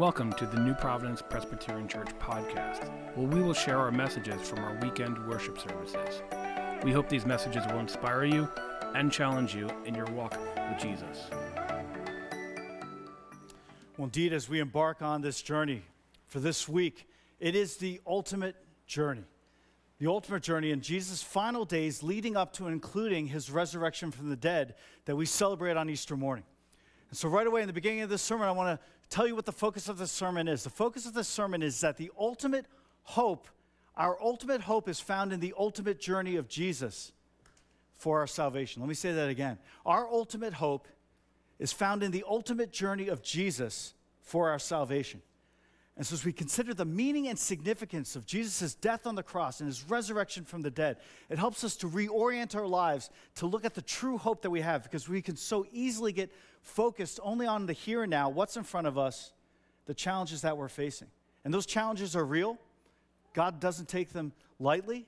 Welcome to the New Providence Presbyterian Church podcast, where we will share our messages from our weekend worship services. We hope these messages will inspire you and challenge you in your walk with Jesus. Well, indeed, as we embark on this journey for this week, it is the ultimate journey. The ultimate journey in Jesus' final days leading up to and including his resurrection from the dead that we celebrate on Easter morning. And so, right away in the beginning of this sermon, I want to tell you what the focus of this sermon is. The focus of this sermon is that the ultimate hope, our ultimate hope, is found in the ultimate journey of Jesus for our salvation. Let me say that again. Our ultimate hope is found in the ultimate journey of Jesus for our salvation. And so, as we consider the meaning and significance of Jesus' death on the cross and his resurrection from the dead, it helps us to reorient our lives to look at the true hope that we have because we can so easily get focused only on the here and now, what's in front of us, the challenges that we're facing. And those challenges are real. God doesn't take them lightly,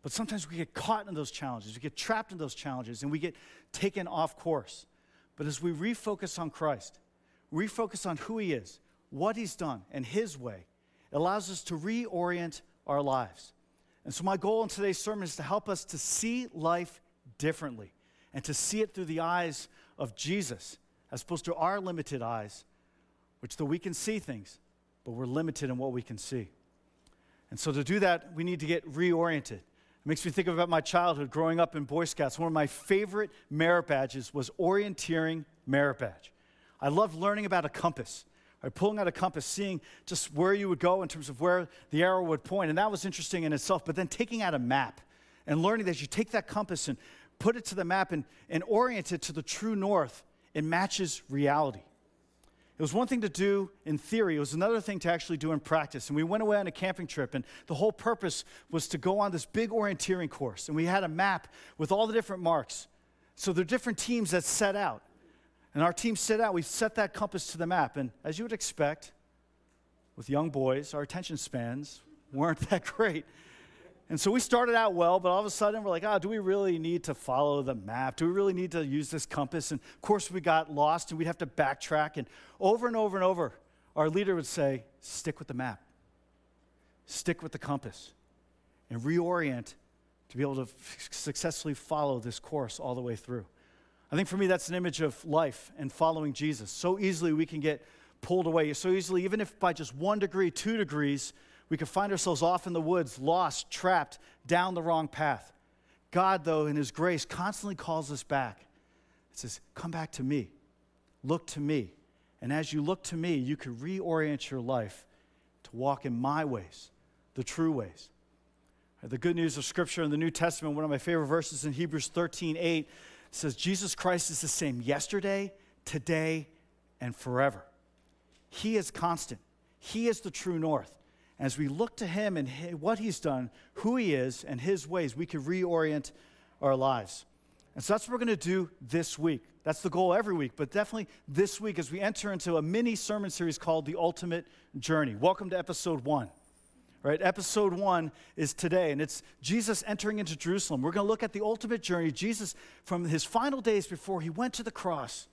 but sometimes we get caught in those challenges. We get trapped in those challenges and we get taken off course. But as we refocus on Christ, refocus on who He is, what He's done, and His way, it allows us to reorient our lives. And so, my goal in today's sermon is to help us to see life differently and to see it through the eyes of Jesus, as opposed to our limited eyes, which though we can see things, but we're limited in what we can see. And so to do that, we need to get reoriented. It makes me think about my childhood growing up in Boy Scouts. One of my favorite merit badges was orienteering merit badge. I loved learning about a compass. Right, pulling out a compass, seeing just where you would go in terms of where the arrow would point, and that was interesting in itself. But then taking out a map and learning that you take that compass and put it to the map and, and orient it to the true north, it matches reality. It was one thing to do in theory, it was another thing to actually do in practice. And we went away on a camping trip, and the whole purpose was to go on this big orienteering course. And we had a map with all the different marks. So there are different teams that set out. And our team set out, we set that compass to the map. And as you would expect, with young boys, our attention spans weren't that great. And so we started out well, but all of a sudden we're like, oh, do we really need to follow the map? Do we really need to use this compass? And of course, we got lost and we'd have to backtrack. And over and over and over, our leader would say, stick with the map, stick with the compass, and reorient to be able to f- successfully follow this course all the way through. I think for me, that's an image of life and following Jesus. So easily we can get pulled away. So easily, even if by just one degree, two degrees, we could find ourselves off in the woods, lost, trapped, down the wrong path. God, though, in His grace, constantly calls us back. It says, Come back to me. Look to me. And as you look to me, you can reorient your life to walk in my ways, the true ways. The good news of Scripture in the New Testament, one of my favorite verses in Hebrews 13 8 says, Jesus Christ is the same yesterday, today, and forever. He is constant, He is the true north. As we look to Him and what He's done, who He is, and His ways, we can reorient our lives. And so that's what we're going to do this week. That's the goal every week, but definitely this week as we enter into a mini sermon series called The Ultimate Journey. Welcome to episode one. Right, episode one is today, and it's Jesus entering into Jerusalem. We're going to look at the ultimate journey, Jesus from his final days before he went to the cross,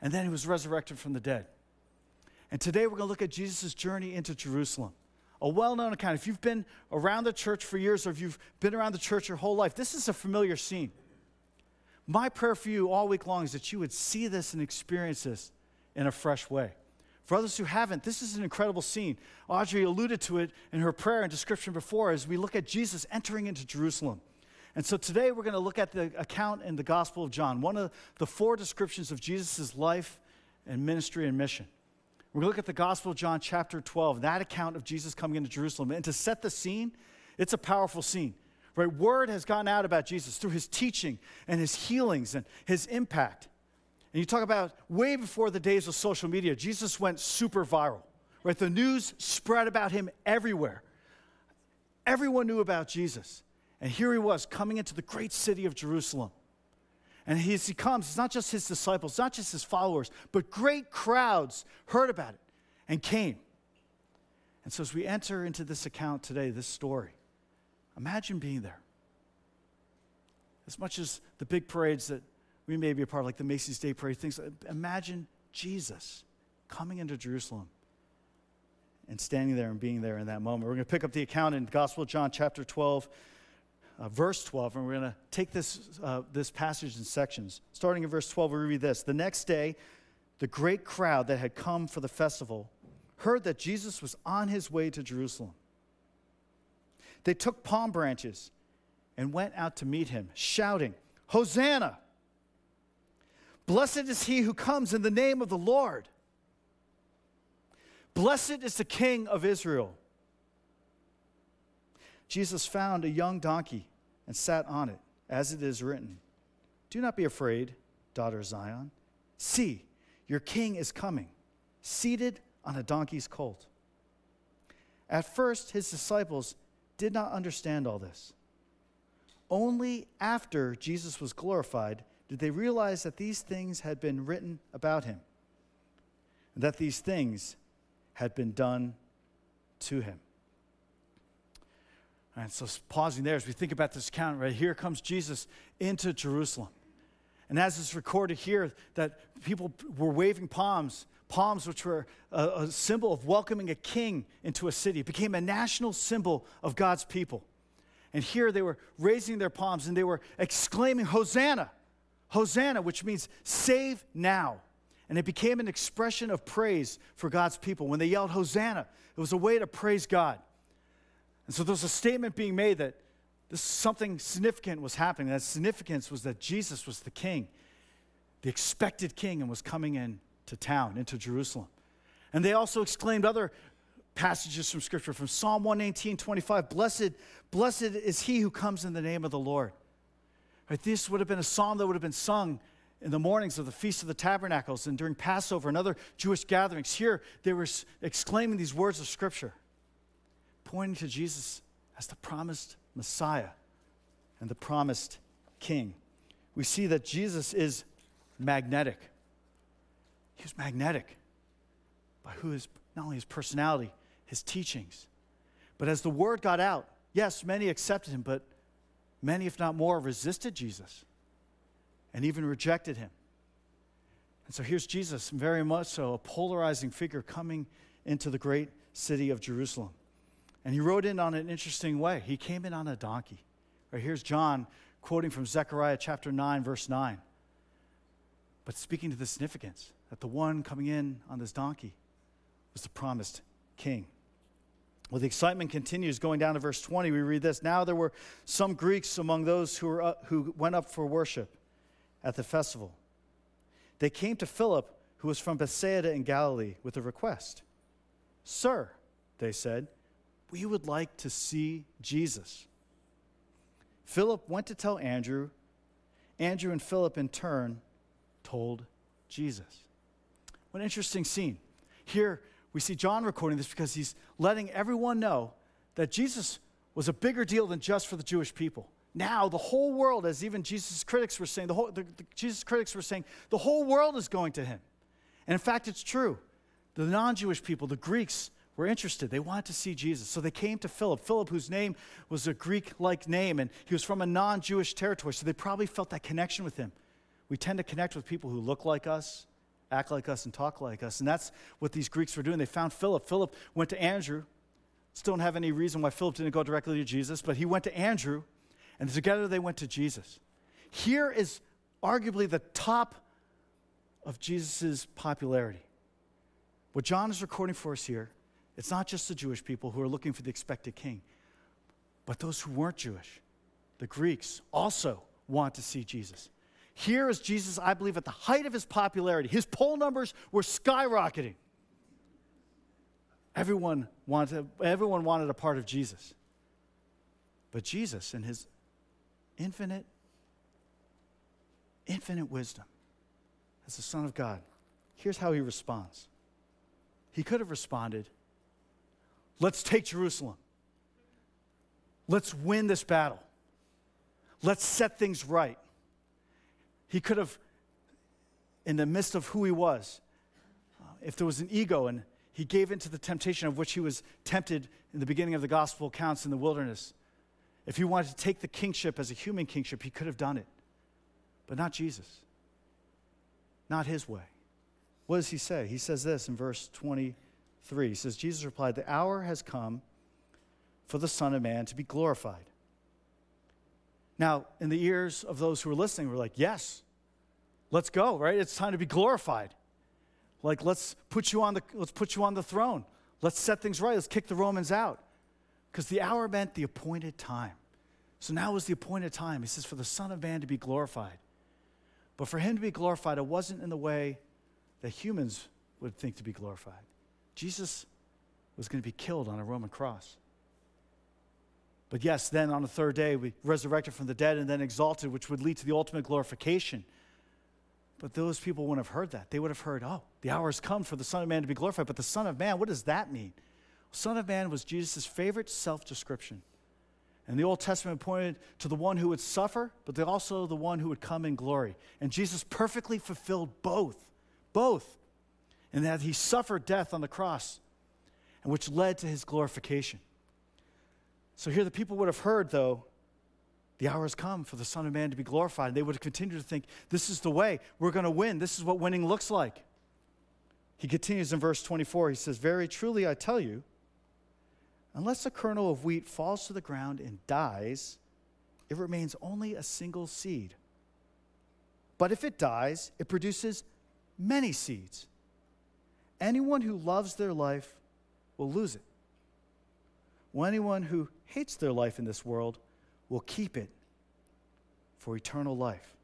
and then he was resurrected from the dead. And today we're going to look at Jesus' journey into Jerusalem a well known account. If you've been around the church for years or if you've been around the church your whole life, this is a familiar scene. My prayer for you all week long is that you would see this and experience this in a fresh way. For others who haven't, this is an incredible scene. Audrey alluded to it in her prayer and description before as we look at Jesus entering into Jerusalem. And so today we're going to look at the account in the Gospel of John, one of the four descriptions of Jesus' life and ministry and mission. We're going to look at the Gospel of John, chapter 12, that account of Jesus coming into Jerusalem. And to set the scene, it's a powerful scene. Right? Word has gone out about Jesus through his teaching and his healings and his impact. And you talk about way before the days of social media, Jesus went super viral. Right? The news spread about him everywhere. Everyone knew about Jesus. And here he was coming into the great city of Jerusalem. And as he comes, it's not just his disciples, not just his followers, but great crowds heard about it and came. And so as we enter into this account today, this story, imagine being there. As much as the big parades that we may be a part of, like the Macy's Day Parade, things, imagine Jesus coming into Jerusalem and standing there and being there in that moment. We're going to pick up the account in Gospel John, chapter 12, uh, verse 12, and we're going to take this, uh, this passage in sections. Starting in verse 12, we read this The next day, the great crowd that had come for the festival heard that Jesus was on his way to Jerusalem. They took palm branches and went out to meet him, shouting, Hosanna! Blessed is he who comes in the name of the Lord. Blessed is the King of Israel. Jesus found a young donkey and sat on it, as it is written Do not be afraid, daughter Zion. See, your king is coming, seated on a donkey's colt. At first, his disciples did not understand all this. Only after Jesus was glorified did they realize that these things had been written about him, and that these things had been done to him. Right, so pausing there as we think about this account, right here comes Jesus into Jerusalem. And as it's recorded here, that people were waving palms, palms which were a, a symbol of welcoming a king into a city, it became a national symbol of God's people. And here they were raising their palms and they were exclaiming, Hosanna! Hosanna, which means save now. And it became an expression of praise for God's people. When they yelled Hosanna, it was a way to praise God. And so there was a statement being made that this something significant was happening. That significance was that Jesus was the king, the expected king, and was coming into town, into Jerusalem. And they also exclaimed other passages from Scripture, from Psalm 118, 25. Blessed, blessed is he who comes in the name of the Lord. Right, this would have been a psalm that would have been sung in the mornings of the Feast of the Tabernacles and during Passover and other Jewish gatherings. Here, they were exclaiming these words of Scripture, pointing to Jesus as the promised Messiah and the promised King. We see that Jesus is magnetic. He was magnetic by who is not only his personality, his teachings. But as the word got out, yes, many accepted him, but Many, if not more, resisted Jesus and even rejected him. And so here's Jesus, very much so, a polarizing figure coming into the great city of Jerusalem. And he rode in on an interesting way. He came in on a donkey. Right here's John quoting from Zechariah chapter 9, verse 9. But speaking to the significance that the one coming in on this donkey was the promised king. Well, the excitement continues going down to verse 20. We read this Now there were some Greeks among those who, were up, who went up for worship at the festival. They came to Philip, who was from Bethsaida in Galilee, with a request. Sir, they said, we would like to see Jesus. Philip went to tell Andrew. Andrew and Philip, in turn, told Jesus. What an interesting scene. Here, we see John recording this because he's letting everyone know that Jesus was a bigger deal than just for the Jewish people. Now, the whole world, as even Jesus' critics were saying, the whole, the, the, Jesus' critics were saying, the whole world is going to him. And in fact, it's true. The non Jewish people, the Greeks, were interested. They wanted to see Jesus. So they came to Philip. Philip, whose name was a Greek like name, and he was from a non Jewish territory. So they probably felt that connection with him. We tend to connect with people who look like us, act like us and talk like us. And that's what these Greeks were doing. They found Philip. Philip went to Andrew. Still don't have any reason why Philip didn't go directly to Jesus, but he went to Andrew, and together they went to Jesus. Here is arguably the top of Jesus' popularity. What John is recording for us here, it's not just the Jewish people who are looking for the expected king, but those who weren't Jewish, the Greeks, also want to see Jesus. Here is Jesus, I believe, at the height of his popularity. His poll numbers were skyrocketing. Everyone wanted, everyone wanted a part of Jesus. But Jesus, in his infinite, infinite wisdom, as the Son of God, here's how he responds. He could have responded, Let's take Jerusalem. Let's win this battle. Let's set things right. He could have, in the midst of who he was, uh, if there was an ego and he gave into the temptation of which he was tempted in the beginning of the gospel accounts in the wilderness, if he wanted to take the kingship as a human kingship, he could have done it. But not Jesus. Not his way. What does he say? He says this in verse 23. He says, Jesus replied, The hour has come for the Son of Man to be glorified. Now, in the ears of those who are listening, we're like, Yes, let's go, right? It's time to be glorified. Like, let's put you on the, let's put you on the throne. Let's set things right. Let's kick the Romans out. Because the hour meant the appointed time. So now was the appointed time. He says, for the Son of Man to be glorified. But for him to be glorified, it wasn't in the way that humans would think to be glorified. Jesus was going to be killed on a Roman cross. But yes, then on the third day, we resurrected from the dead and then exalted, which would lead to the ultimate glorification. But those people wouldn't have heard that. They would have heard, oh, the hour has come for the Son of Man to be glorified. But the Son of Man, what does that mean? Son of Man was Jesus' favorite self description. And the Old Testament pointed to the one who would suffer, but also the one who would come in glory. And Jesus perfectly fulfilled both, both, in that he suffered death on the cross, and which led to his glorification. So here the people would have heard, though, the hour has come for the Son of Man to be glorified. And they would have continued to think, this is the way. We're going to win. This is what winning looks like. He continues in verse 24. He says, Very truly I tell you, Unless a kernel of wheat falls to the ground and dies, it remains only a single seed. But if it dies, it produces many seeds. Anyone who loves their life will lose it. Well, anyone who hates their life in this world will keep it for eternal life.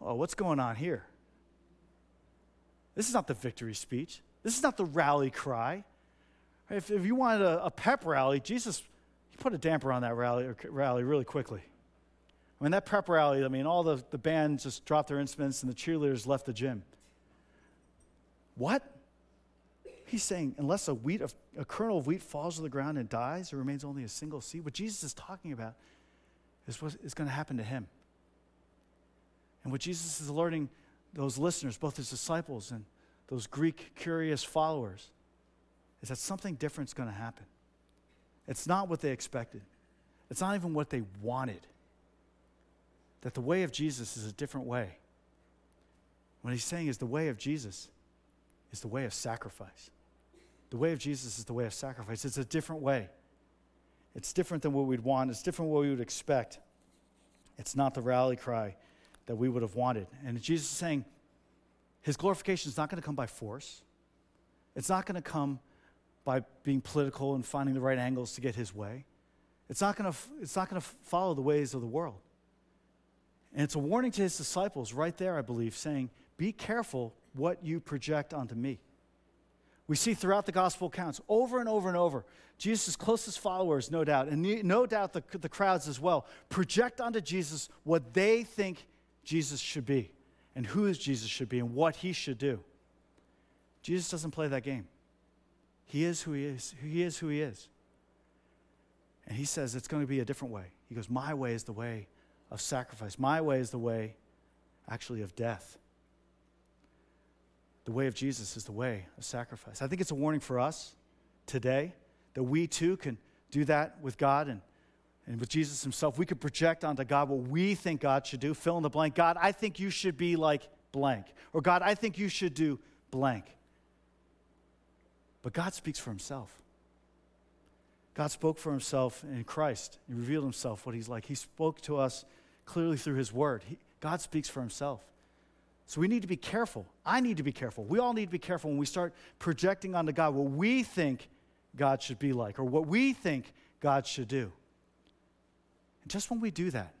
Oh, what's going on here? This is not the victory speech. This is not the rally cry. If, if you wanted a, a pep rally, Jesus, he put a damper on that rally, rally really quickly. I mean, that pep rally, I mean, all the, the bands just dropped their instruments and the cheerleaders left the gym. What? He's saying, unless a, wheat, a, a kernel of wheat falls to the ground and dies, it remains only a single seed. What Jesus is talking about is what is going to happen to him. And what Jesus is alerting those listeners, both his disciples and those Greek curious followers, is that something different is going to happen. It's not what they expected, it's not even what they wanted. That the way of Jesus is a different way. What he's saying is the way of Jesus is the way of sacrifice. The way of Jesus is the way of sacrifice. It's a different way. It's different than what we'd want, it's different than what we would expect. It's not the rally cry that we would have wanted. And Jesus is saying his glorification is not going to come by force, it's not going to come by being political and finding the right angles to get his way. It's not going to it's not going to follow the ways of the world. And it's a warning to his disciples right there, I believe, saying, Be careful what you project onto me. We see throughout the gospel accounts over and over and over, Jesus' closest followers, no doubt, and no doubt the, the crowds as well, project onto Jesus what they think Jesus should be, and who Jesus should be, and what he should do. Jesus doesn't play that game. He is who he is. He is who he is. And he says it's going to be a different way. He goes, My way is the way of sacrifice. My way is the way, actually, of death. The way of Jesus is the way of sacrifice. I think it's a warning for us today that we too can do that with God and, and with Jesus himself. We could project onto God what we think God should do, fill in the blank. God, I think you should be like blank. Or God, I think you should do blank. But God speaks for himself. God spoke for himself in Christ. He revealed himself, what he's like. He spoke to us clearly through his word. He, God speaks for himself. So we need to be careful. I need to be careful. We all need to be careful when we start projecting onto God what we think God should be like or what we think God should do. And just when we do that,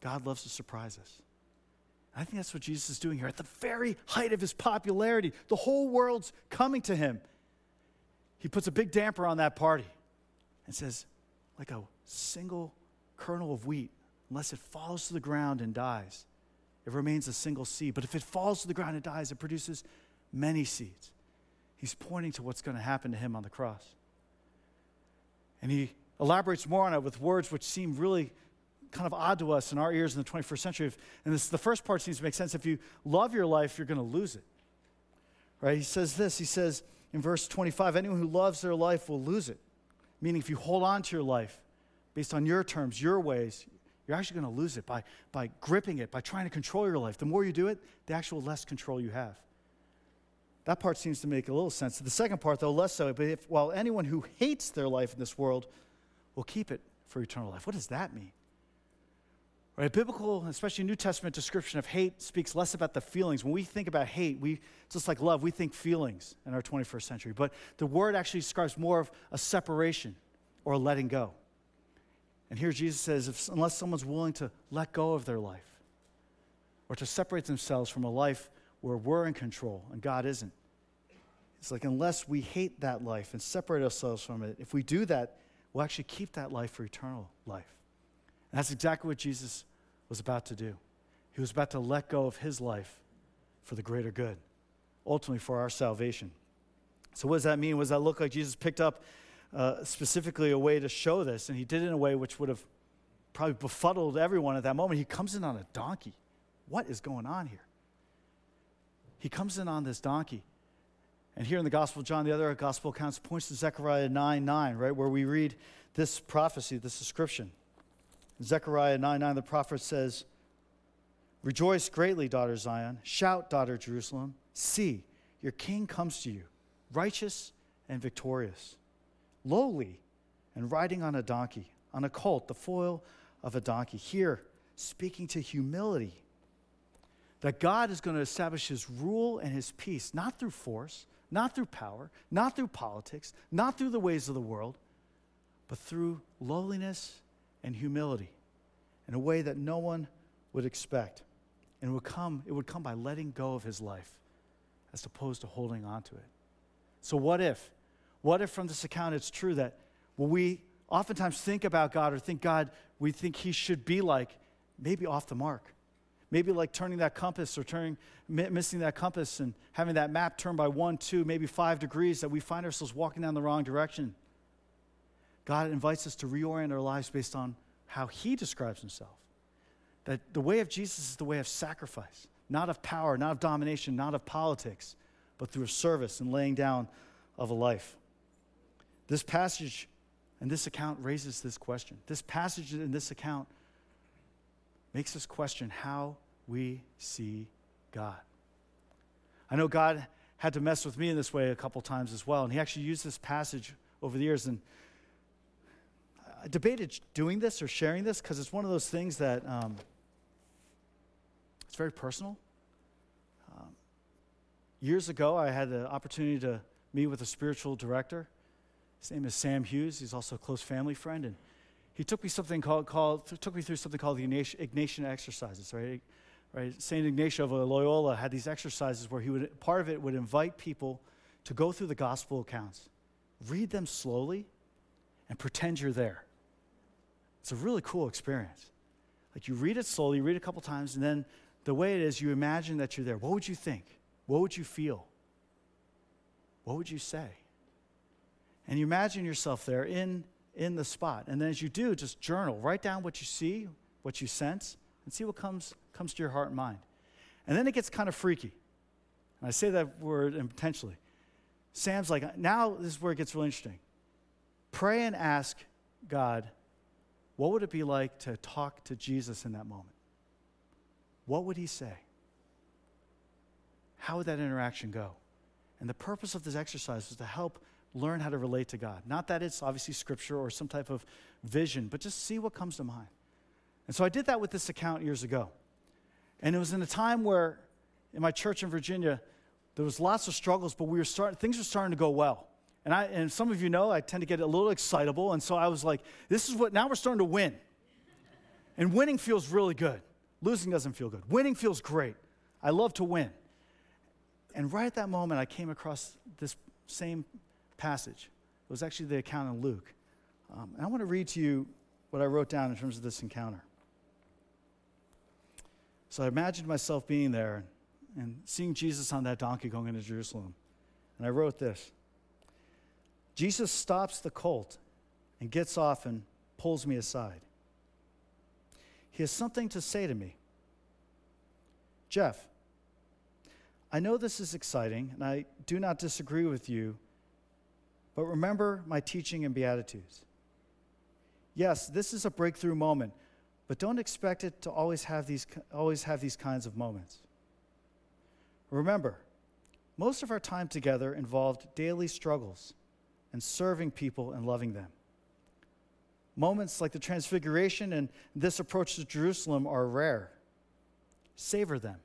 God loves to surprise us. I think that's what Jesus is doing here. At the very height of his popularity, the whole world's coming to him. He puts a big damper on that party and says, like a single kernel of wheat, unless it falls to the ground and dies, it remains a single seed. But if it falls to the ground and dies, it produces many seeds. He's pointing to what's going to happen to him on the cross. And he elaborates more on it with words which seem really kind of odd to us in our ears in the 21st century. and this, the first part seems to make sense. If you love your life, you're going to lose it. Right? He says this. He says in verse 25, anyone who loves their life will lose it. Meaning, if you hold on to your life based on your terms, your ways, you're actually going to lose it by, by gripping it, by trying to control your life. The more you do it, the actual less control you have. That part seems to make a little sense. The second part, though, less so. But if, while anyone who hates their life in this world will keep it for eternal life, what does that mean? Right, biblical, especially New Testament description of hate speaks less about the feelings. When we think about hate, we just like love, we think feelings in our 21st century. But the word actually describes more of a separation or a letting go. And here Jesus says, if, unless someone's willing to let go of their life or to separate themselves from a life where we're in control and God isn't, it's like unless we hate that life and separate ourselves from it, if we do that, we'll actually keep that life for eternal life. And that's exactly what Jesus was about to do. He was about to let go of his life for the greater good, ultimately for our salvation. So, what does that mean? What does that look like? Jesus picked up uh, specifically a way to show this, and he did it in a way which would have probably befuddled everyone at that moment. He comes in on a donkey. What is going on here? He comes in on this donkey. And here in the Gospel of John, the other Gospel accounts points to Zechariah 9 9, right, where we read this prophecy, this description. Zechariah 9 9, the prophet says, Rejoice greatly, daughter Zion. Shout, daughter Jerusalem. See, your king comes to you, righteous and victorious, lowly and riding on a donkey, on a colt, the foal of a donkey. Here, speaking to humility, that God is going to establish his rule and his peace, not through force, not through power, not through politics, not through the ways of the world, but through lowliness and humility in a way that no one would expect. And it would come, it would come by letting go of his life as opposed to holding on to it. So, what if? What if from this account it's true that when we oftentimes think about God or think God, we think he should be like, maybe off the mark? Maybe like turning that compass or turning, missing that compass and having that map turned by one, two, maybe five degrees that we find ourselves walking down the wrong direction. God invites us to reorient our lives based on how He describes Himself. That the way of Jesus is the way of sacrifice, not of power, not of domination, not of politics, but through service and laying down of a life. This passage and this account raises this question. This passage and this account makes us question how we see God. I know God had to mess with me in this way a couple times as well, and He actually used this passage over the years. And I debated doing this or sharing this because it's one of those things that um, it's very personal. Um, years ago, I had the opportunity to meet with a spiritual director. His name is Sam Hughes. He's also a close family friend, and he took me something called, called took me through something called the Ignatian exercises. Right, right. Saint Ignatius of Loyola had these exercises where he would part of it would invite people to go through the gospel accounts, read them slowly, and pretend you're there. It's a really cool experience. Like you read it slowly, you read a couple times, and then the way it is, you imagine that you're there. What would you think? What would you feel? What would you say? And you imagine yourself there in, in the spot. And then as you do, just journal. Write down what you see, what you sense, and see what comes, comes to your heart and mind. And then it gets kind of freaky. And I say that word intentionally. Sam's like, now this is where it gets really interesting. Pray and ask God what would it be like to talk to Jesus in that moment? What would he say? How would that interaction go? And the purpose of this exercise was to help learn how to relate to God. Not that it's obviously scripture or some type of vision, but just see what comes to mind. And so I did that with this account years ago. And it was in a time where in my church in Virginia, there was lots of struggles, but we were starting things were starting to go well. And, I, and some of you know I tend to get a little excitable. And so I was like, this is what, now we're starting to win. And winning feels really good. Losing doesn't feel good. Winning feels great. I love to win. And right at that moment, I came across this same passage. It was actually the account in Luke. Um, and I want to read to you what I wrote down in terms of this encounter. So I imagined myself being there and seeing Jesus on that donkey going into Jerusalem. And I wrote this. Jesus stops the colt and gets off and pulls me aside. He has something to say to me. Jeff, I know this is exciting, and I do not disagree with you, but remember my teaching and Beatitudes. Yes, this is a breakthrough moment, but don't expect it to always have these, always have these kinds of moments. Remember, most of our time together involved daily struggles and serving people and loving them. Moments like the Transfiguration and this approach to Jerusalem are rare. Savor them.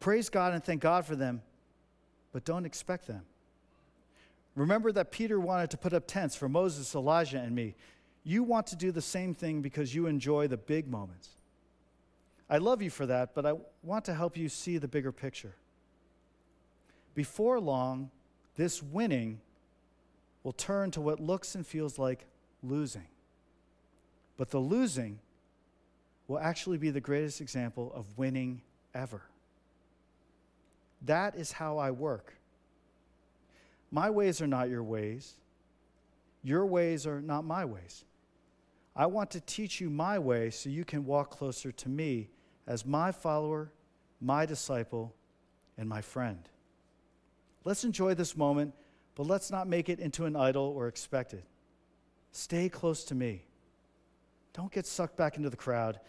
Praise God and thank God for them, but don't expect them. Remember that Peter wanted to put up tents for Moses, Elijah, and me. You want to do the same thing because you enjoy the big moments. I love you for that, but I want to help you see the bigger picture. Before long, this winning will turn to what looks and feels like losing. But the losing will actually be the greatest example of winning ever. That is how I work. My ways are not your ways. Your ways are not my ways. I want to teach you my way so you can walk closer to me as my follower, my disciple, and my friend. Let's enjoy this moment, but let's not make it into an idol or expect it. Stay close to me. Don't get sucked back into the crowd.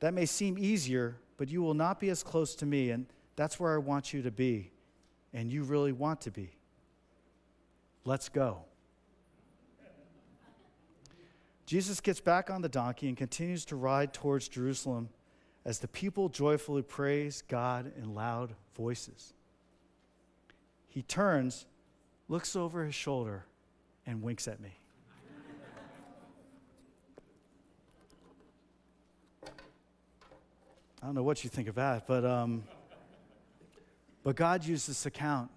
That may seem easier, but you will not be as close to me, and that's where I want you to be, and you really want to be. Let's go. Jesus gets back on the donkey and continues to ride towards Jerusalem as the people joyfully praise God in loud voices. He turns, looks over his shoulder, and winks at me. I don't know what you think of that, but, um, but God used this account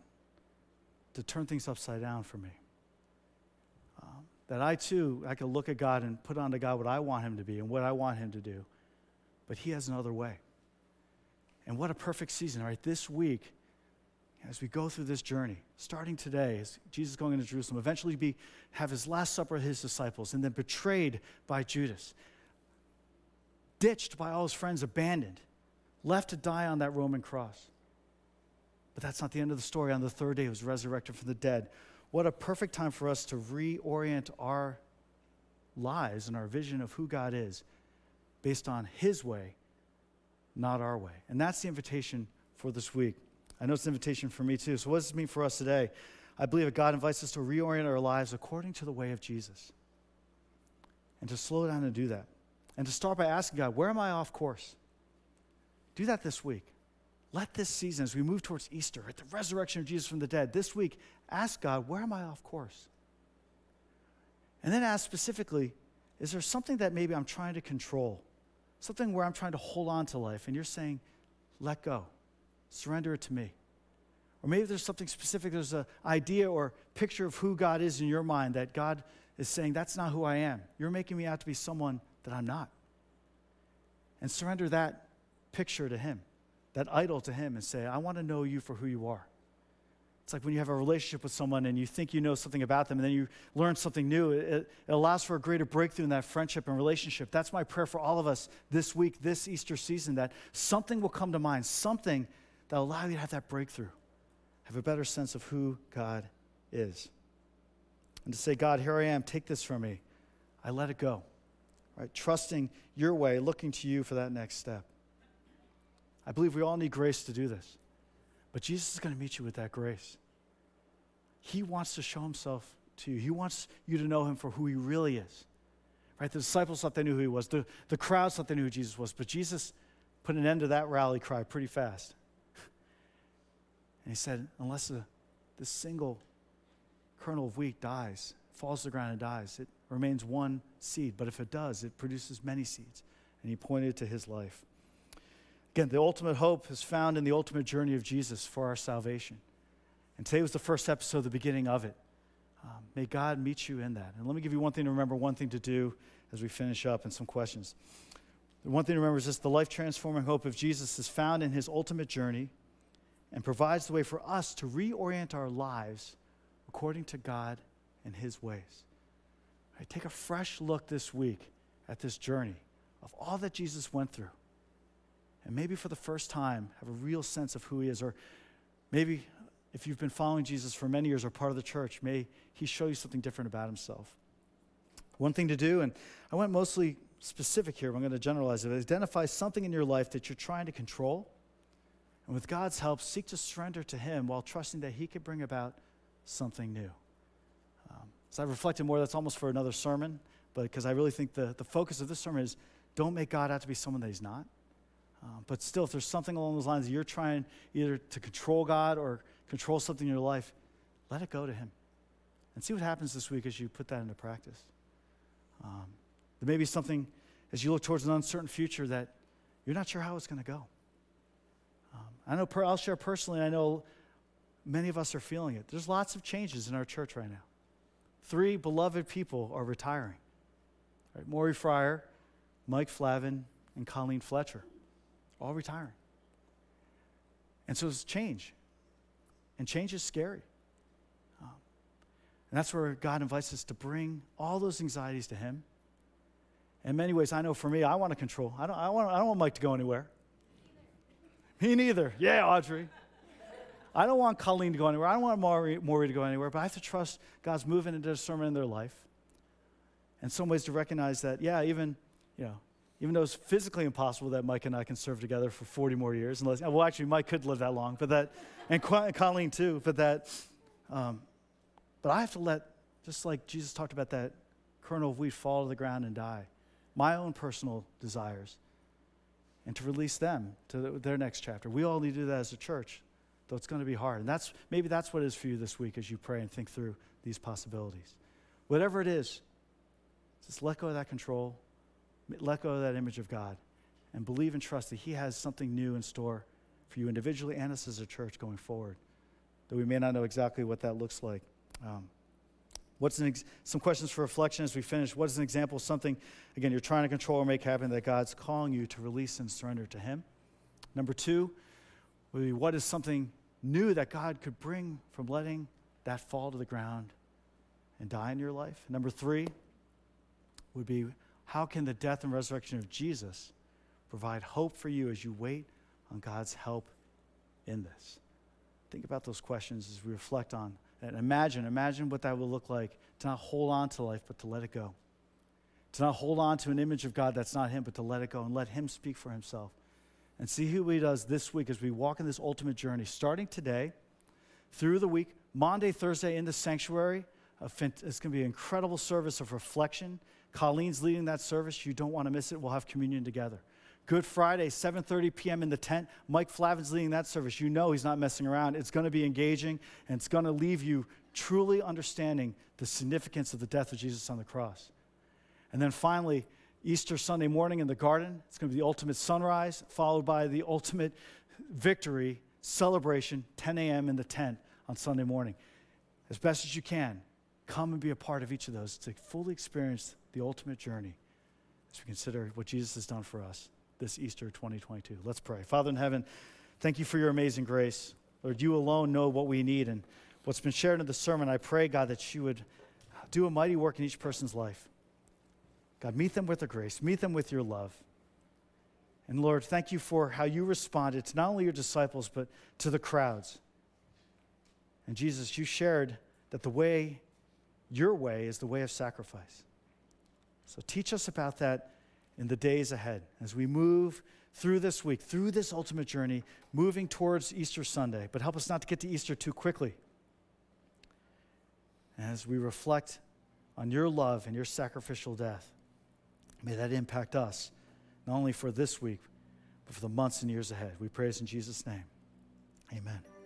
to turn things upside down for me. Um, that I too, I can look at God and put onto God what I want Him to be and what I want Him to do. But He has another way. And what a perfect season, right? This week, as we go through this journey, starting today, as Jesus going into Jerusalem, eventually be, have his last supper with his disciples, and then betrayed by Judas ditched by all his friends, abandoned, left to die on that Roman cross. But that's not the end of the story. On the third day, he was resurrected from the dead. What a perfect time for us to reorient our lives and our vision of who God is based on his way, not our way. And that's the invitation for this week. I know it's an invitation for me too. So, what does this mean for us today? I believe that God invites us to reorient our lives according to the way of Jesus and to slow down and do that and to start by asking God, where am I off course? Do that this week. Let this season, as we move towards Easter, at the resurrection of Jesus from the dead, this week, ask God, where am I off course? And then ask specifically, is there something that maybe I'm trying to control? Something where I'm trying to hold on to life, and you're saying, let go, surrender it to me. Or maybe there's something specific, there's an idea or picture of who God is in your mind that God is saying, that's not who I am. You're making me out to be someone that I'm not. And surrender that picture to Him, that idol to Him, and say, I want to know you for who you are. It's like when you have a relationship with someone and you think you know something about them and then you learn something new. It, it, allows for a greater breakthrough in that friendship and relationship. That's my prayer for all of us this week, this Easter season, that something will come to mind, something that will allow you to have that breakthrough, have a better sense of who God is. And to say, God, here I am, take this from me. I let it go right? Trusting your way, looking to you for that next step. I believe we all need grace to do this. But Jesus is going to meet you with that grace. He wants to show himself to you. He wants you to know him for who he really is. Right? The disciples thought they knew who he was. The, the crowds thought they knew who Jesus was. But Jesus put an end to that rally cry pretty fast. And he said, unless the, this single kernel of wheat dies, falls to the ground and dies, it remains one seed. But if it does, it produces many seeds. And he pointed to his life. Again, the ultimate hope is found in the ultimate journey of Jesus for our salvation. And today was the first episode, the beginning of it. Um, may God meet you in that. And let me give you one thing to remember, one thing to do as we finish up, and some questions. The one thing to remember is this the life transforming hope of Jesus is found in his ultimate journey and provides the way for us to reorient our lives according to God and his ways. Right, take a fresh look this week at this journey of all that Jesus went through. And maybe for the first time, have a real sense of who he is. Or maybe if you've been following Jesus for many years or part of the church, may he show you something different about himself. One thing to do, and I went mostly specific here, I'm going to generalize it, identify something in your life that you're trying to control And with God's help, seek to surrender to Him while trusting that He could bring about something new. Um, so I reflected more, that's almost for another sermon, but because I really think the, the focus of this sermon is don't make God out to be someone that He's not. Um, but still, if there's something along those lines you're trying either to control God or control something in your life, let it go to Him. And see what happens this week as you put that into practice. Um, there may be something as you look towards an uncertain future that you're not sure how it's going to go. Um, I know, per, I'll share personally, I know many of us are feeling it. There's lots of changes in our church right now. Three beloved people are retiring right? Maury Fryer, Mike Flavin, and Colleen Fletcher, all retiring. And so it's change. And change is scary. Um, and that's where God invites us to bring all those anxieties to Him. In many ways, I know for me, I want to control. I don't, I, want, I don't want Mike to go anywhere. Me neither. Yeah, Audrey. I don't want Colleen to go anywhere. I don't want Maury, Maury to go anywhere, but I have to trust God's moving into discernment in their life. In some ways, to recognize that, yeah, even, you know, even though it's physically impossible that Mike and I can serve together for 40 more years, unless, well, actually, Mike could live that long, but that, and Colleen too, but that, um, but I have to let, just like Jesus talked about that kernel of wheat fall to the ground and die, my own personal desires, and to release them to their next chapter. We all need to do that as a church, though it's going to be hard. And that's, maybe that's what it is for you this week as you pray and think through these possibilities. Whatever it is, just let go of that control, let go of that image of God, and believe and trust that He has something new in store for you individually and us as a church going forward. Though we may not know exactly what that looks like. Um, what's ex- some questions for reflection as we finish? What is an example of something, again, you're trying to control or make happen that God's calling you to release and surrender to Him? Number two, would be what is something new that God could bring from letting that fall to the ground and die in your life? Number three would be how can the death and resurrection of Jesus provide hope for you as you wait on God's help in this? Think about those questions as we reflect on and imagine, imagine what that will look like to not hold on to life, but to let it go. To not hold on to an image of God that's not Him, but to let it go and let Him speak for Himself. And see who He does this week as we walk in this ultimate journey, starting today through the week, Maundy, Thursday in the sanctuary. It's going to be an incredible service of reflection. Colleen's leading that service. You don't want to miss it. We'll have communion together. Good Friday, 7:30 p.m. in the tent. Mike Flavin's leading that service. You know he's not messing around. It's going to be engaging and it's going to leave you truly understanding the significance of the death of Jesus on the cross. And then finally, Easter Sunday morning in the garden, it's going to be the ultimate sunrise, followed by the ultimate victory celebration, 10 a.m. in the tent on Sunday morning. As best as you can, come and be a part of each of those to fully experience the ultimate journey as we consider what Jesus has done for us this Easter 2022. Let's pray. Father in heaven, thank you for your amazing grace. Lord, you alone know what we need. And what's been shared in the sermon, I pray, God, that you would do a mighty work in each person's life. God, meet them with the grace, meet them with your love. And Lord, thank you for how you responded to not only your disciples, but to the crowds. And Jesus, you shared that the way, your way, is the way of sacrifice. So teach us about that in the days ahead as we move through this week, through this ultimate journey, moving towards Easter Sunday. But help us not to get to Easter too quickly. As we reflect on your love and your sacrificial death, may that impact us, not only for this week, but for the months and years ahead. We praise in Jesus' name. Amen.